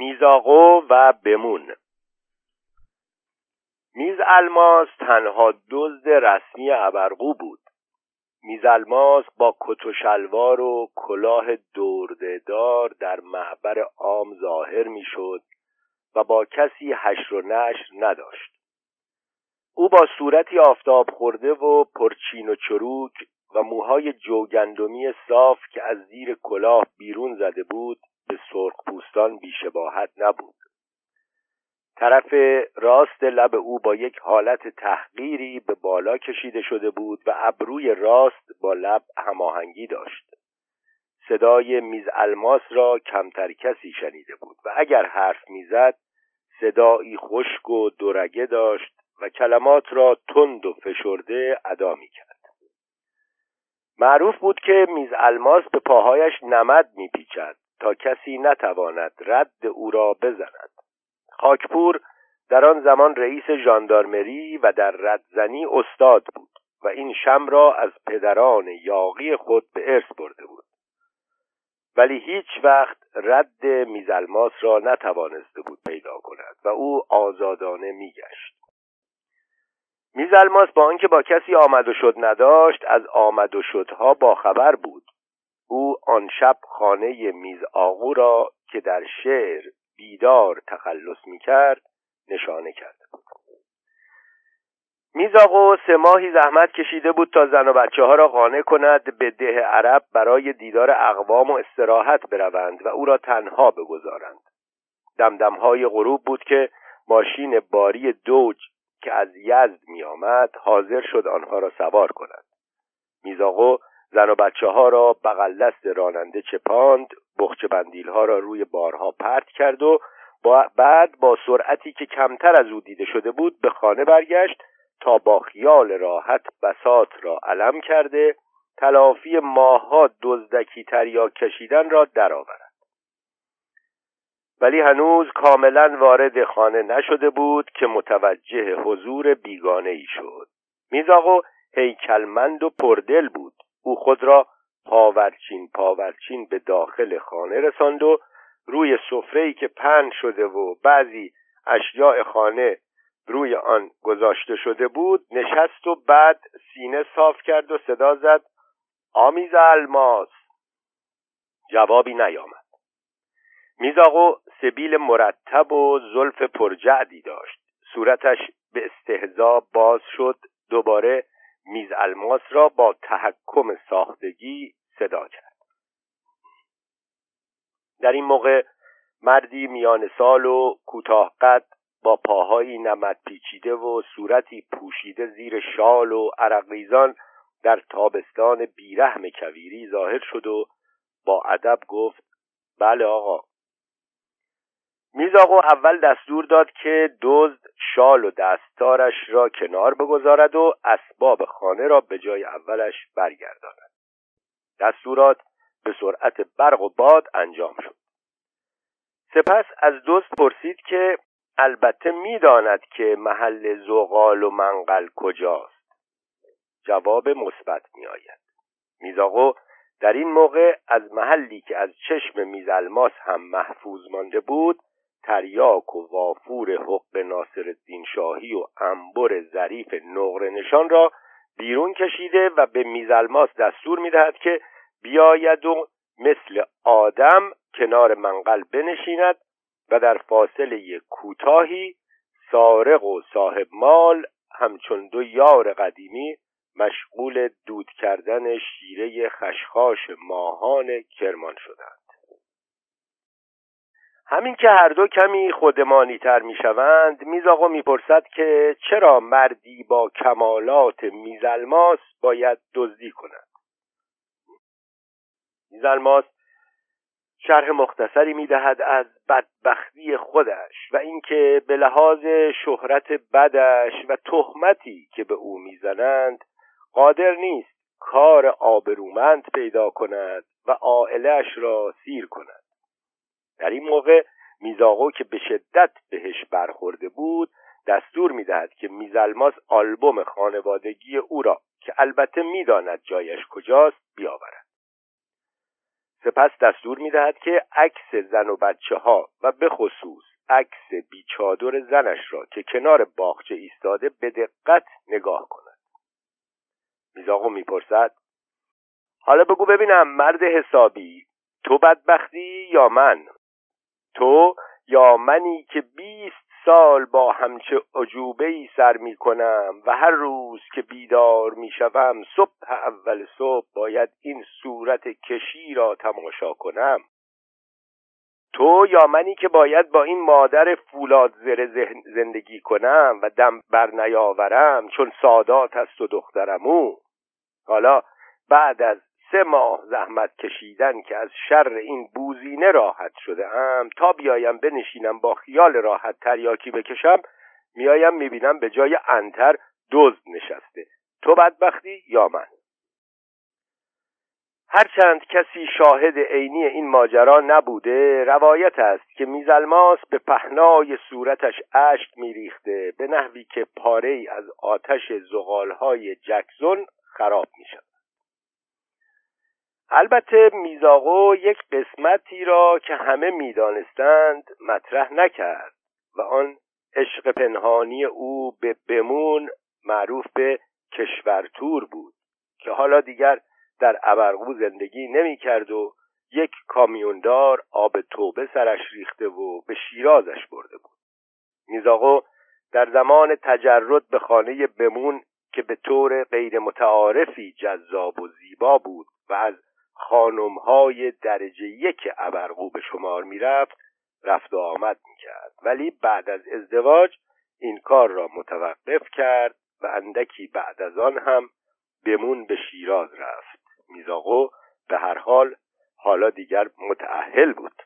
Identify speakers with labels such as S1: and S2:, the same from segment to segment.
S1: میزاقو و بمون. میز الماس تنها دزد رسمی ابرقو بود. میز الماس با کت و شلوار و کلاه دردهدار در معبر عام ظاهر می‌شد و با کسی حشر و نشر نداشت. او با صورتی آفتاب خورده و پرچین و چروک و موهای جوگندمی صاف که از زیر کلاه بیرون زده بود به سرخ پوستان بیشباهت نبود. طرف راست لب او با یک حالت تحقیری به بالا کشیده شده بود و ابروی راست با لب هماهنگی داشت. صدای میز الماس را کمتر کسی شنیده بود و اگر حرف می‌زد صدایی خشک و دورگه داشت و کلمات را تند و فشرده ادا می‌کرد. معروف بود که میز الماس به پاهایش نمد میپیچد. تا کسی نتواند رد او را بزند. خاکپور در آن زمان رئیس ژاندارمری و در ردزنی استاد بود و این شم را از پدران یاقی خود به ارث برده بود. ولی هیچ وقت رد میزلماس را نتوانسته بود پیدا کند و او آزادانه میگشت. میزلماس با آنکه با کسی آمد و شد نداشت از آمد و شدها باخبر بود. او آن شب خانه میز آغو را که در شعر بیدار تخلص می‌کرد نشانه کرده بود میزاقو سه ماهی زحمت کشیده بود تا زن و بچه ها را قانع کند به ده عرب برای دیدار اقوام و استراحت بروند و او را تنها بگذارند. دمدمهای غروب بود که ماشین باری دوج که از یزد می آمد حاضر شد آنها را سوار کند. میزاقو زن و بچه ها را بغل دست راننده چپاند بخچه بندیل ها را روی بارها پرت کرد و بعد با سرعتی که کمتر از او دیده شده بود به خانه برگشت تا با خیال راحت بسات را علم کرده تلافی ماها دزدکی تریاک کشیدن را درآورد. ولی هنوز کاملا وارد خانه نشده بود که متوجه حضور بیگانه ای شد میزاقو هیکلمند و پردل بود. او خود را پاورچین پاورچین به داخل خانه رساند و روی سفره‌ای که پهن شده و بعضی اشیاء خانه روی آن گذاشته شده بود نشست و بعد سینه صاف کرد و صدا زد آمیز الماس. جوابی نیامد. میزاقو سبیل مرتب و زلف پرجعدی داشت. صورتش به استهزا باز شد دوباره میز الماس را با تحکم ساختگی صدا کرد. در این موقع مردی میان سال و کوتاه قد با پاهایی نمد پیچیده و صورتی پوشیده زیر شال و عرقریزان در تابستان بیرحم کویری ظاهر شد و با ادب گفت بله آقا میز اول دستور داد که دزد شال و دستارش را کنار بگذارد و اسباب خانه را به جای اولش برگرداند. دستورات به سرعت برق و باد انجام شد. سپس از دزد پرسید که البته می‌داند که محل زغال و منقل کجاست. جواب مثبت میآید. میزاقو در این موقع از محلی که از چشم میزلماس هم محفوظ مانده بود تریاک و وافور حق ناصر الدین شاهی و انبر ظریف نقره نشان را بیرون کشیده و به میزلماس دستور می‌دهد که بیاید و مثل آدم کنار منقل بنشیند و در فاصله کوتاهی سارق و صاحب مال همچون دو یار قدیمی مشغول دود کردن شیره خشخاش ماهان کرمان شدند. همین که هر دو کمی خودمانی تر می شوند میزاقو می‌پرسد که چرا مردی با کمالات میزلماس باید دزدی کند؟ میزلماس شرح مختصری می‌دهد از بدبختی خودش و اینکه به لحاظ شهرت بدش و تهمتی که به او می‌زنند قادر نیست کار آبرومند پیدا کند و عائلش را سیر کند. در این موقع میزاقو که به شدت بهش برخورده بود دستور می‌دهد که میزلماس آلبوم خانوادگی او را که البته می‌داند جایش کجاست بیاورد. سپس دستور می‌دهد که عکس زن و بچه ها و به خصوص عکس بیچادر زنش را که کنار باغچه ایستاده به دقت نگاه کند. میزاقو می‌پرسد حالا بگو ببینم مرد حسابی تو بدبختی یا من؟ تو یا منی که بیست سال با همچه عجوبه ای سر می کنم و هر روز که بیدار می شوم صبح اول صبح باید این صورت کشی را تماشا کنم. تو یا منی که باید با این مادر فولاد زره زندگی کنم و دم بر نیاورم چون سادات است و دخترمو حالا بعد از سه ماه زحمت کشیدن که از شر این بوزینه راحت شده ام تا بیایم بنشینم با خیال راحت تریاکی بکشم میایم می‌بینم به جای انتر دزد نشسته. تو بدبختی یا من؟ هرچند کسی شاهد عینی این ماجرا نبوده روایت است که میزلماس به پهنای صورتش اشک میریخته به نحوی که پاره از آتش زغالهای جکزون خراب می‌شد البته میزاقو یک قسمتی را که همه می‌دانستند مطرح نکرد و آن عشق پنهانی او به بمون معروف به کشورتور بود که حالا دیگر در ابرقو زندگی نمی کرد و یک کامیوندار آب توبه سرش ریخته و به شیرازش برده بود. میزاقو در زمان تجرد به خانه بمون که به طور غیر متعارفی جذاب و زیبا بود و از های درجه یک ابرقو به شمار می‌رفت رفت و آمد می‌کرد. ولی بعد از ازدواج این کار را متوقف کرد و اندکی بعد از آن هم بمون به شیراز رفت. میزاقو به هر حال حالا دیگر متعهل بود.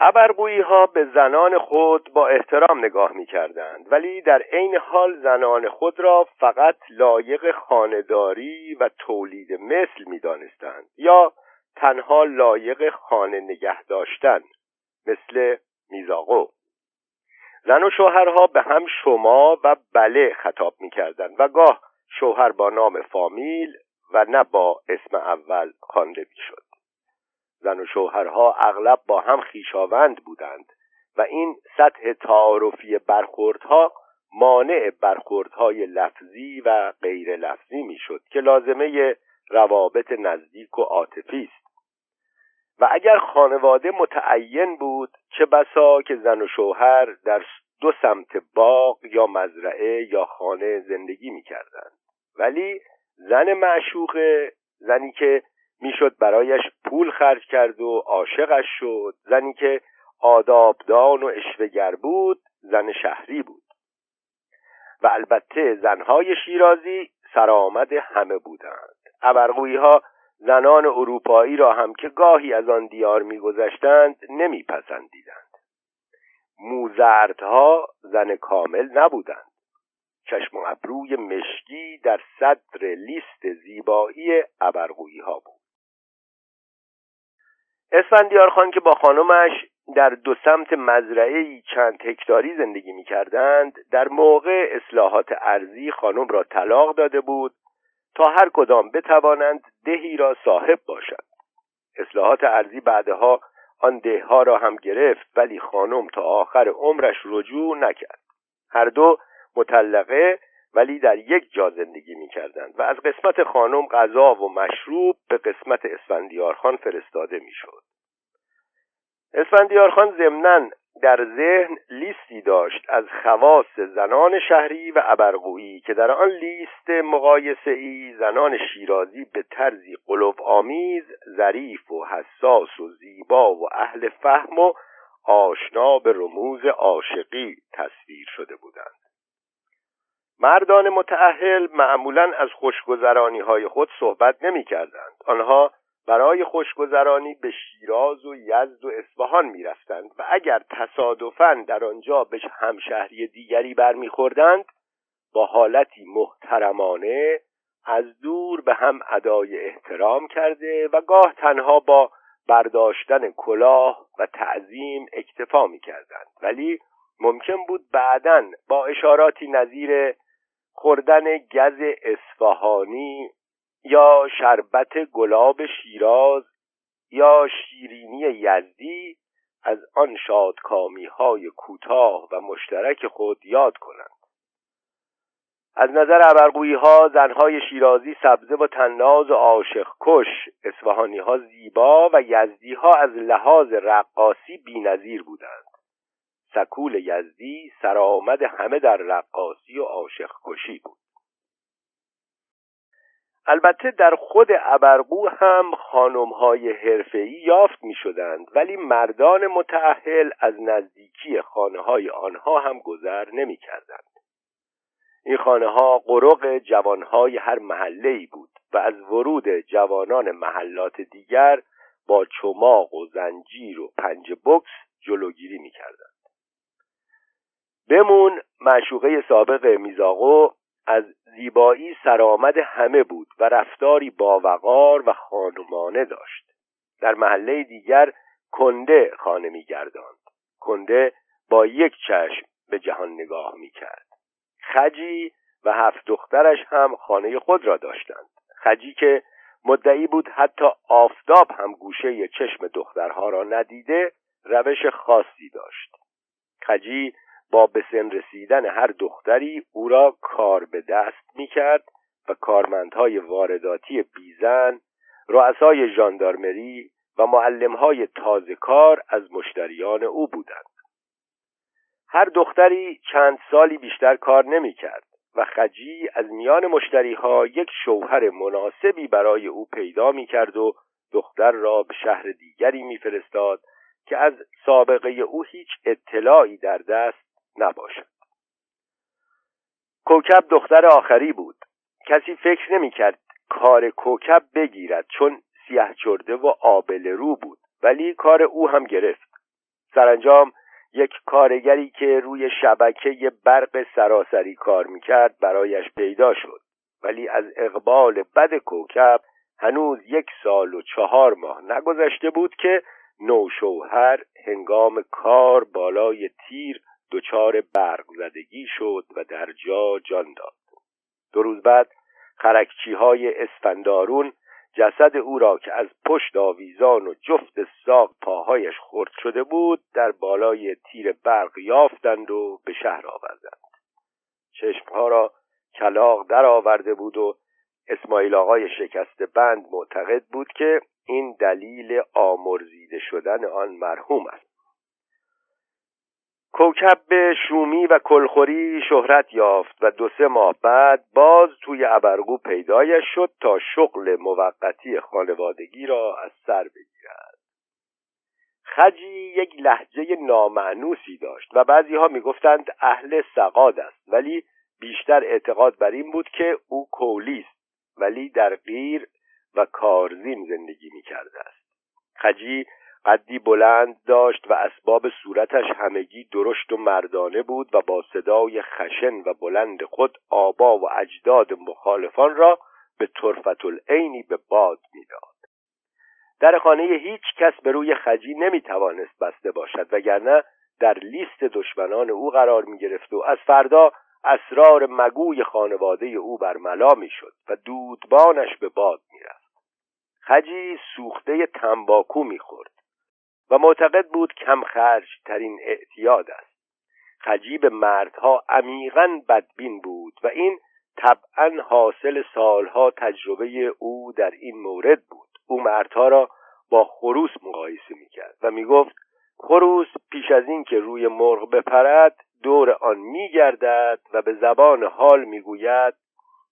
S1: ابرقویی ها به زنان خود با احترام نگاه می کردند ولی در عین حال زنان خود را فقط لایق خانداری و تولید مثل می دانستند یا تنها لایق خانه نگه داشتن مثل میزاقو. زن و شوهرها به هم شما و بله خطاب می کردند و گاه شوهر با نام فامیل و نه با اسم اول خوانده می شد زن و شوهرها اغلب با هم خیشاوند بودند و این سطح تعارفی برخوردها مانع برخوردهای لفظی و غیر لفظی می‌شد که لازمه روابط نزدیک و عاطفی است. و اگر خانواده متعین بود چه بسا که زن و شوهر در دو سمت باغ یا مزرعه یا خانه زندگی می‌کردند. ولی زن معشوقه زنی که می‌شد برایش پول خرج کرد و عاشقش شد. زنی که آدابدان و اشوگر بود زن شهری بود. و البته زنهای شیرازی سرآمد همه بودند. ابرقویی ها زنان اروپایی را هم که گاهی از آن دیار میگذشتند نمیپسندیدند. موزردها زن کامل نبودند. چشم و ابروی مشکی در صدر لیست زیبایی ابرقویی ها بود. اسفندیار خان که با خانمش در دو سمت مزرعه چند هکتاری زندگی می کردند در موقع اصلاحات ارزی خانم را طلاق داده بود تا هر کدام بتوانند دهی را صاحب باشند. اصلاحات ارزی بعدها آن دهها را هم گرفت ولی خانم تا آخر عمرش رجوع نکرد. هر دو مطلقه ولی در یک جا زندگی می کردند و از قسمت خانم غذا و مشروب به قسمت اسفندیارخان فرستاده می شد اسفندیارخان ضمنا در ذهن لیستی داشت از خواص زنان شهری و ابرقویی که در آن لیست مقایسه ای زنان شیرازی به طرزی قلوب آمیز ظریف و حساس و زیبا و اهل فهم و آشنا به رموز عاشقی تصویر شده بودند. مردان متعهل معمولا از خوشگذرانی های خود صحبت نمی کردند. آنها برای خوشگذرانی به شیراز و یزد و اصفهان می رفتند و اگر تصادفا در آنجا به همشهری دیگری برمیخوردند با حالتی محترمانه از دور به هم ادای احترام کرده و گاه تنها با برداشتن کلاه و تعظیم اکتفا می کردند ولی ممکن بود بعدا با اشاراتی نظیر خوردن گز اصفهانی یا شربت گلاب شیراز یا شیرینی یزدی از آن شادکامی های کوتاه و مشترک خود یاد کنند. از نظر عبرقویی ها زنهای شیرازی سبزه و تناز و عاشق کش اصفهانی ها زیبا و یزدی ها از لحاظ رقاصی بینظیر بودند. سکول یزدی سرآمد همه در رقاصی و عاشق کشی بود البته در خود ابرقو هم خانمهای حرفه‌ای یافت می شدند ولی مردان متعهل از نزدیکی خانه های آنها هم گذر نمی کردند. این خانه ها قرق جوانهای هر محله بود و از ورود جوانان محلات دیگر با چماق و زنجیر و پنج بکس جلوگیری می کردند. بمون معشوقه سابق میزاقو از زیبایی سرآمد همه بود و رفتاری باوقار و خانمانه داشت. در محله دیگر کنده خانه میگرداند. کنده با یک چشم به جهان نگاه می‌کرد. خجی و هفت دخترش هم خانه خود را داشتند. خجی که مدعی بود حتی آفتاب هم گوشه چشم دخترها را ندیده روش خاصی داشت. خجی با به سن رسیدن هر دختری او را کار به دست می کرد و کارمندهای وارداتی بیزن رؤسای ژاندارمری و معلمهای تازه کار از مشتریان او بودند. هر دختری چند سالی بیشتر کار نمی کرد و خجی از میان مشتری ها یک شوهر مناسبی برای او پیدا می کرد و دختر را به شهر دیگری میفرستاد که از سابقه او هیچ اطلاعی در دست نباشد کوکب دختر آخری بود. کسی فکر نمی‌کرد کار کوکب بگیرد چون سیه چرده و آبل رو بود. ولی کار او هم گرفت. سرانجام یک کارگری که روی شبکه برق سراسری کار می‌کرد برایش پیدا شد. ولی از اقبال بد کوکب هنوز یک سال و چهار ماه نگذشته بود که نوشوهر هنگام کار بالای تیر دچار برق زدگی شد و در جا جان داد. دو روز بعد خرکچی های اسفندارون جسد او را که از پشت آویزان و جفت ساق پاهایش خرد شده بود در بالای تیر برق یافتند و به شهر آوردند. چشمها را کلاق در آورده بود و اسماعیل آقای شکست بند معتقد بود که این دلیل آمرزیده شدن آن مرحوم است. کوکب به شومی و کلخوری شهرت یافت و دو سه ماه بعد باز توی ابرگو پیدایش شد تا شغل موقتی خانوادگی را از سر بگیرد. خجی یک لحجه نامعنوسی داشت و بعضی ها می‌گفتند اهل سقاد است ولی بیشتر اعتقاد بر این بود که او کولی است ولی در غیر و کارزین زندگی می کرده است. خجی قدی بلند داشت و اسباب صورتش همگی درشت و مردانه بود و با صدای خشن و بلند خود آبا و اجداد مخالفان را به طرفت العینی به باد می‌داد در خانه هیچ کس به روی خجی نمی توانست بسته باشد وگرنه در لیست دشمنان او قرار می گرفت و از فردا اسرار مگوی خانواده او برملا می شد و دودبانش به باد می رفت. خجی سوخته تنباکو می خورد و معتقد بود کم خرج ترین اعتیاد است. خجیب مردها عمیقا بدبین بود و این طبعا حاصل سالها تجربه او در این مورد بود. او مردها را با خروس مقایسه می‌کرد و می‌گفت خروس پیش از این که روی مرغ بپرد دور آن میگردد و به زبان حال می‌گوید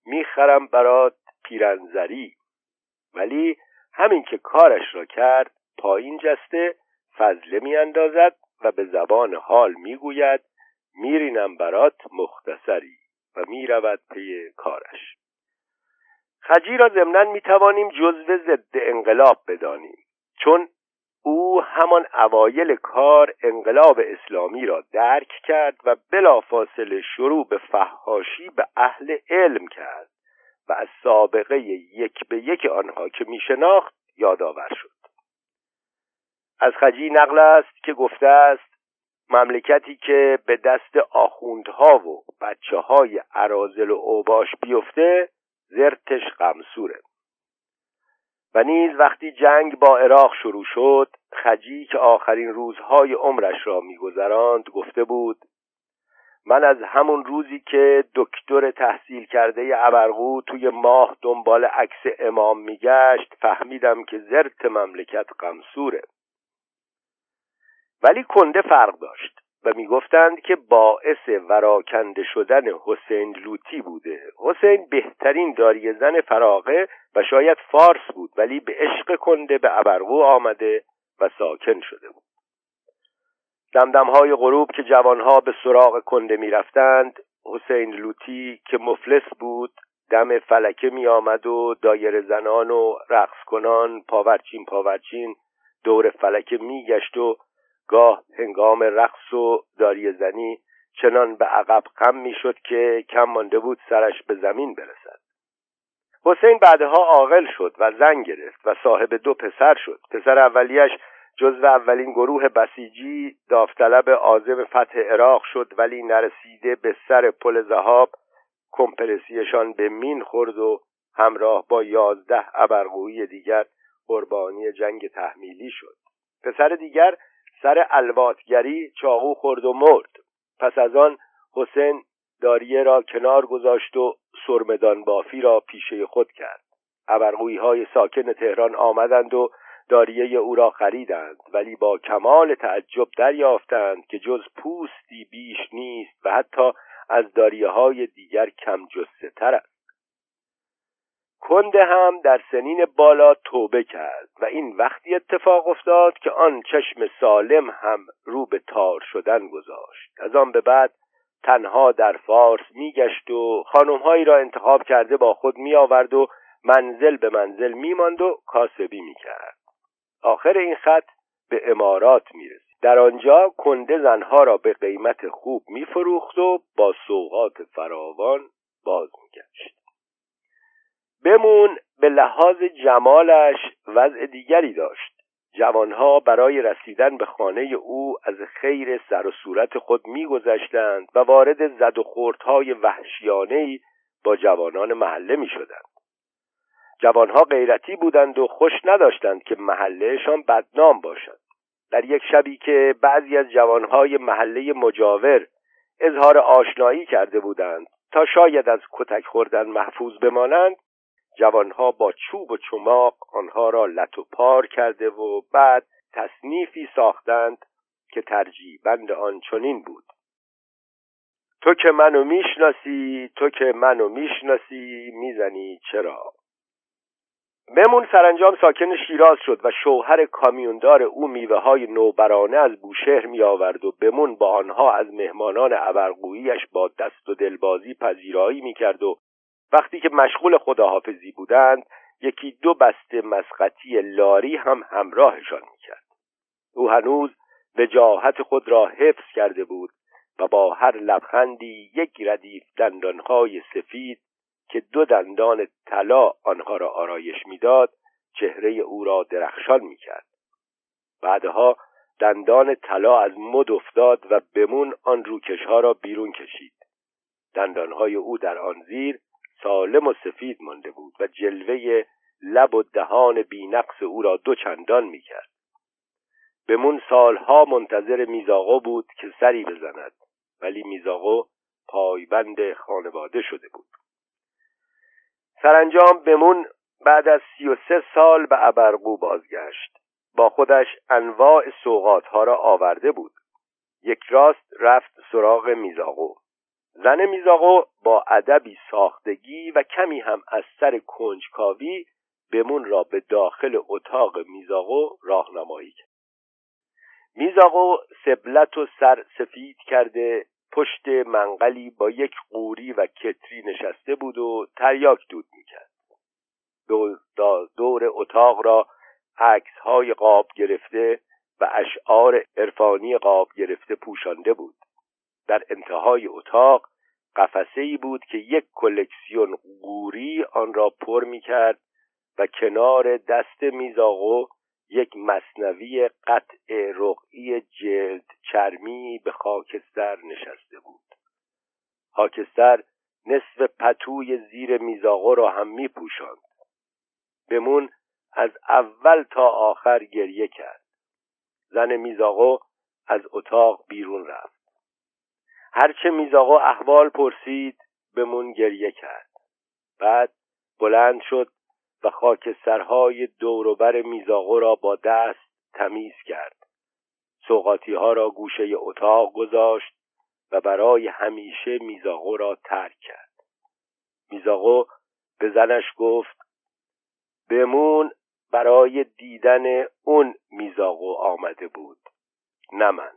S1: می‌خرم برات پیرنزری. ولی همین که کارش را کرد پایین جسته فضله میاندازد و به زبان حال می‌گوید میرینم برات مختصری و می‌رود پی کارش. خجی را ضمنا می‌توانیم جزو ضد انقلاب بدانیم چون او همان اوایل کار انقلاب اسلامی را درک کرد و بلافاصله شروع به فحاشی به اهل علم کرد و از سابقه یک به یک آنها که میشناخت یادآور شد. از خجی نقل است که گفته است مملکتی که به دست آخوندها و بچه های عرازل و اوباش بیفته زرتش غمسوره. و نیز وقتی جنگ با عراق شروع شد خجی که آخرین روزهای عمرش را میگذراند گفته بود من از همون روزی که دکتر تحصیل کرده ابرقو توی ماه دنبال عکس امام میگشت فهمیدم که زرت مملکت قمصوره ولی کنده فرق داشت و می‌گفتند که باعث وراکنده شدن حسین لوتی بوده. حسین بهترین داری زن فراغه و شاید فارس بود ولی به عشق کنده به ابرقو آمده و ساکن شده بود. دمدمهای غروب که جوانها به سراغ کنده می‌رفتند حسین لوتی که مفلس بود دم فلکه می آمد و دایر زنان و رقص کنان پاورچین پاورچین دور فلکه میگشت و گاه هنگام رقص و داری زنی چنان به عقب خم می‌شد که کم مانده بود سرش به زمین برسد. حسین بعدها عاقل شد و زن گرفت و صاحب دو پسر شد. پسر اولیش جزو اولین گروه بسیجی داوطلب عازم فتح عراق شد ولی نرسیده به سر پل زهاب کمپرسیشان به مین خورد و همراه با یازده ابرقویی دیگر قربانی جنگ تحمیلی شد. پسر دیگر سر الواتگری چاقو خورد و مرد. پس از آن حسین داریه را کنار گذاشت و سرمدان بافی را پیشه خود کرد. ابرقویی های ساکن تهران آمدند و داریه او را خریدند ولی با کمال تعجب دریافتند که جز پوستی بیش نیست و حتی از داریه های دیگر کم جسته تر است. کنده هم در سنین بالا توبه کرد و این وقتی اتفاق افتاد که آن چشم سالم هم رو به تار شدن گذاشت. از آن به بعد تنها در فارس میگشت و خانمهایی را انتخاب کرده با خود می آورد و منزل به منزل میماند و کاسبی می‌کرد. آخر این خط به امارات می‌رسید. در آنجا کنده زنها را به قیمت خوب میفروخت و با سوقات فراوان باز میگشت بمون به لحاظ جمالش وضع دیگری داشت. جوانها برای رسیدن به خانه او از خیر سر و صورت خود میگذشتند و وارد زد و خوردهای وحشیانهای با جوانان محله می‌شدند. جوانها غیرتی بودند و خوش نداشتند که محلهشان بدنام باشد. در یک شبی که بعضی از جوانهای محله مجاور اظهار آشنایی کرده بودند تا شاید از کتک خوردن محفوظ بمانند جوانها با چوب و چماق آنها را لط و پار کرده و بعد تصنیفی ساختند که ترجیبند آن چنین بود. تو که منو می‌شناسی تو که منو می‌شناسی می‌زنی چرا؟ بمون سرانجام ساکن شیراز شد و شوهر کامیوندار او میوه های نوبرانه از بوشهر می آورد و بمون با آنها از مهمانان ابرقوییش با دست و دلبازی پذیرایی می کرد و وقتی که مشغول خداحافظی بودند یکی دو بسته مسقطی لاری هم همراهشان می‌کرد. او هنوز وجاهت خود را حفظ کرده بود و با هر لبخندی یک ردیف دندانهای سفید که دو دندان طلا آنها را آرایش می‌داد چهره او را درخشان می‌کرد. بعدها دندان طلا از مد افتاد و بمون آن روکشها را بیرون کشید. دندانهای او در آن زیر سالم و سفید مانده بود و جلوه لب و دهان بینقص او را دو چندان می‌کرد. بمون سالها منتظر میزاقو بود که سری بزند ولی میزاقو پایبند خانواده شده بود. سرانجام بمون بعد از سی و سه سال به ابرقو بازگشت. با خودش انواع سوقات ها را آورده بود. یک راست رفت سراغ میزاقو زن میزاقو با ادبی ساختگی و کمی هم از سر کنجکاوی بمون را به داخل اتاق میزاقو راهنمایی کرد. میزاقو سبلت و سر سفید کرده پشت منقلی با یک قوری و کتری نشسته بود و تریاک دود می‌کرد. دور اتاق را عکس های قاب گرفته و اشعار عرفانی قاب گرفته پوشانده بود. در انتهای اتاق قفسه ای بود که یک کلکسیون قوری آن را پر می کرد و کنار دست میزاقو یک مصنوی قطع رقعی جلد چرمی به خاکستر نشسته بود. خاکستر نصف پتوی زیر میزاقو را هم می پوشند بمون از اول تا آخر گریه کرد. زن میزاقو از اتاق بیرون رفت. هرچه میزاقو احوال پرسید بمون گریه کرد. بعد بلند شد و خاکسترهای دوروبر میزاقو را با دست تمیز کرد. سوقاتی ها را گوشه اتاق گذاشت و برای همیشه میزاقو را ترک کرد. میزاقو به زنش گفت بمون برای دیدن اون میزاقو آمده بود نه من.